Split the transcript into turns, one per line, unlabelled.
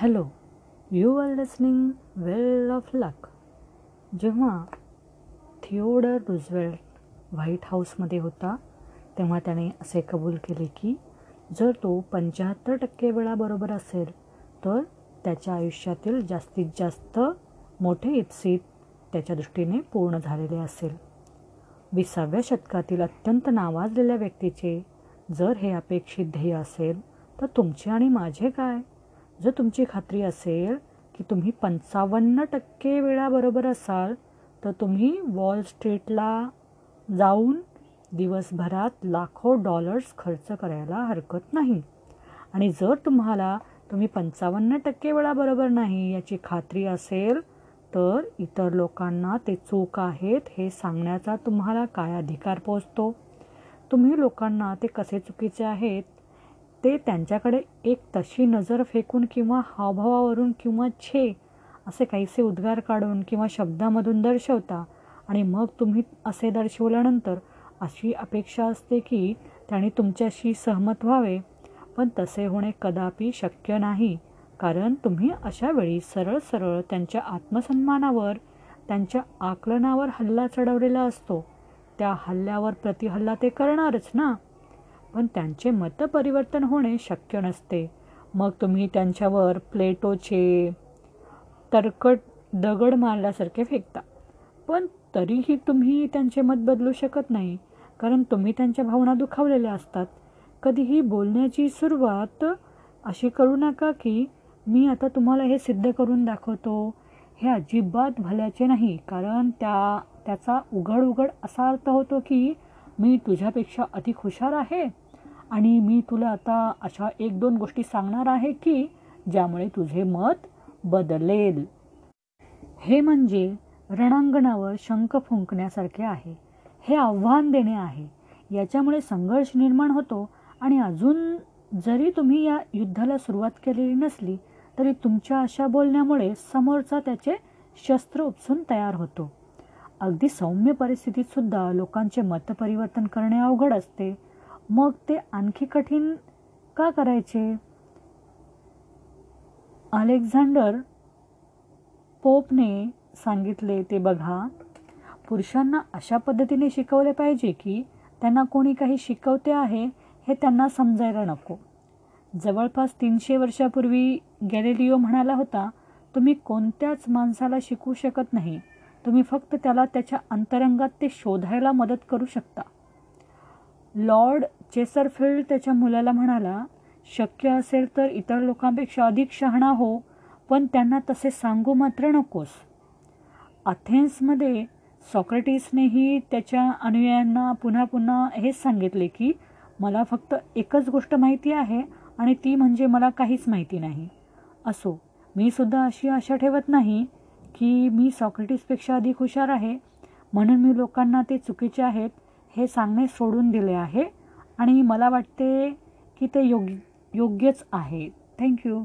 Hello you are listening well of luck. जेव्हा Theodore Roosevelt white हाऊसमध्ये होता तेव्हा त्याने असे कबूल केले की जर तो पंच्याहत्तर टक्के वेळा बरोबर असेल तर त्याच्या आयुष्यातील जास्तीत जास्त मोठे इप्सित त्याच्या दृष्टीने पूर्ण झालेले असेल. विसाव्या शतकातील अत्यंत नावाजलेल्या व्यक्तीचे जर हे अपेक्षित ध्येय असेल तर तुमचे आणि माझे काय? जर तुमची खात्री असेल की तुम्ही पंचावन्न टक्के वेळा बरोबर असाल तर तुम्ही वॉल स्ट्रीटला जाऊन दिवसभरात लाखो डॉलर्स खर्च करायला हरकत नाही. आणि जर तुम्हाला तुम्ही पंचावन्न टक्के वेळा बरोबर नाही याची खात्री असेल तर इतर लोकांना ते चूक आहेत हे सांगण्याचा तुम्हाला काय अधिकार पोचतो तुम्ही लोकांना ते कसे चुकीचे आहेत ते त्यांच्याकडे एक तशी नजर फेकून किंवा हावभावावरून किंवा छे असे काहीसे उद्गार काढून किंवा शब्दामधून दर्शवता आणि मग तुम्ही असे दर्शवल्यानंतर अशी अपेक्षा असते की त्यांनी तुमच्याशी सहमत व्हावे. पण तसे होणे कदापि शक्य नाही कारण तुम्ही अशा वेळी सरळ सरळ त्यांच्या आत्मसन्मानावर त्यांच्या आकलनावर हल्ला चढवलेला असतो. त्या हल्ल्यावर प्रतिहल्ला ते करणारच ना? पण त्यांचे मतपरिवर्तन होणे शक्य नसते. मग तुम्ही त्यांच्यावर प्लेटोचे तरकट दगड मारल्यासारखे फेकता. पण तरीही तुम्ही त्यांचे मत बदलू शकत नाही कारण तुम्ही त्यांच्या भावना दुखावलेल्या असतात. कधीही बोलण्याची सुरुवात अशी करू नका की मी आता तुम्हाला हे सिद्ध करून दाखवतो. हे अजिबात भल्याचे नाही कारण त्या त्याचा उघड उघड असा अर्थ होतो की मी तुझ्यापेक्षा अधिक हुशार आहे आणि मी तुला आता अशा एक दोन गोष्टी सांगणार आहे की ज्यामुळे तुझे मत बदलेल. हे म्हणजे रणांगणावर शंख फुंकण्यासारखे आहे. हे आव्हान देणे आहे. याच्यामुळे संघर्ष निर्माण होतो आणि अजून जरी तुम्ही या युद्धाला सुरुवात केलेली नसली तरी तुमच्या अशा बोलण्यामुळे समोरचा त्याचे शस्त्र उपसून तयार होतो. अगदी सौम्य परिस्थितीत सुद्धा लोकांचे मतपरिवर्तन करणे अवघड असते. मग ते आणखी कठीण का करायचे? अलेक्झांडर पोपने सांगितले ते बघा पुरुषांना अशा पद्धतीने शिकवले पाहिजे की त्यांना कोणी काही शिकवते आहे हे त्यांना समजायला नको. जवळपास तीनशे वर्षापूर्वी गॅलेलिओ म्हणाला होता तुम्ही कोणत्याच माणसाला शिकवू शकत नाही. तुम्ही फक्त त्याला त्याच्या अंतरंगात ते शोधायला मदत करू शकता. लॉर्ड चेसरफिल्ड त्याच्या मुलाला म्हणाला शक्य असेल तर इतर लोकांपेक्षा अधिक शहाणा हो पण त्यांना तसे सांगू मात्र नकोस. अथेन्समध्ये सॉक्रेटिसनेही त्याच्या अनुयायांना पुन्हा पुन्हा हेच सांगितले की मला फक्त एकच गोष्ट माहिती आहे आणि ती म्हणजे मला काहीच माहिती नाही. असो मी सुद्धा अशी आशा ठेवत नाही की मी सॉक्रेटिसपेक्षा अधिक हुशार आहे. म्हणून मी लोकांना ते चुकीचे आहेत हे सांगणे सोडून दिले आहे आणि मला वाटते की ते योग्य योग्यच आहे. थँक्यू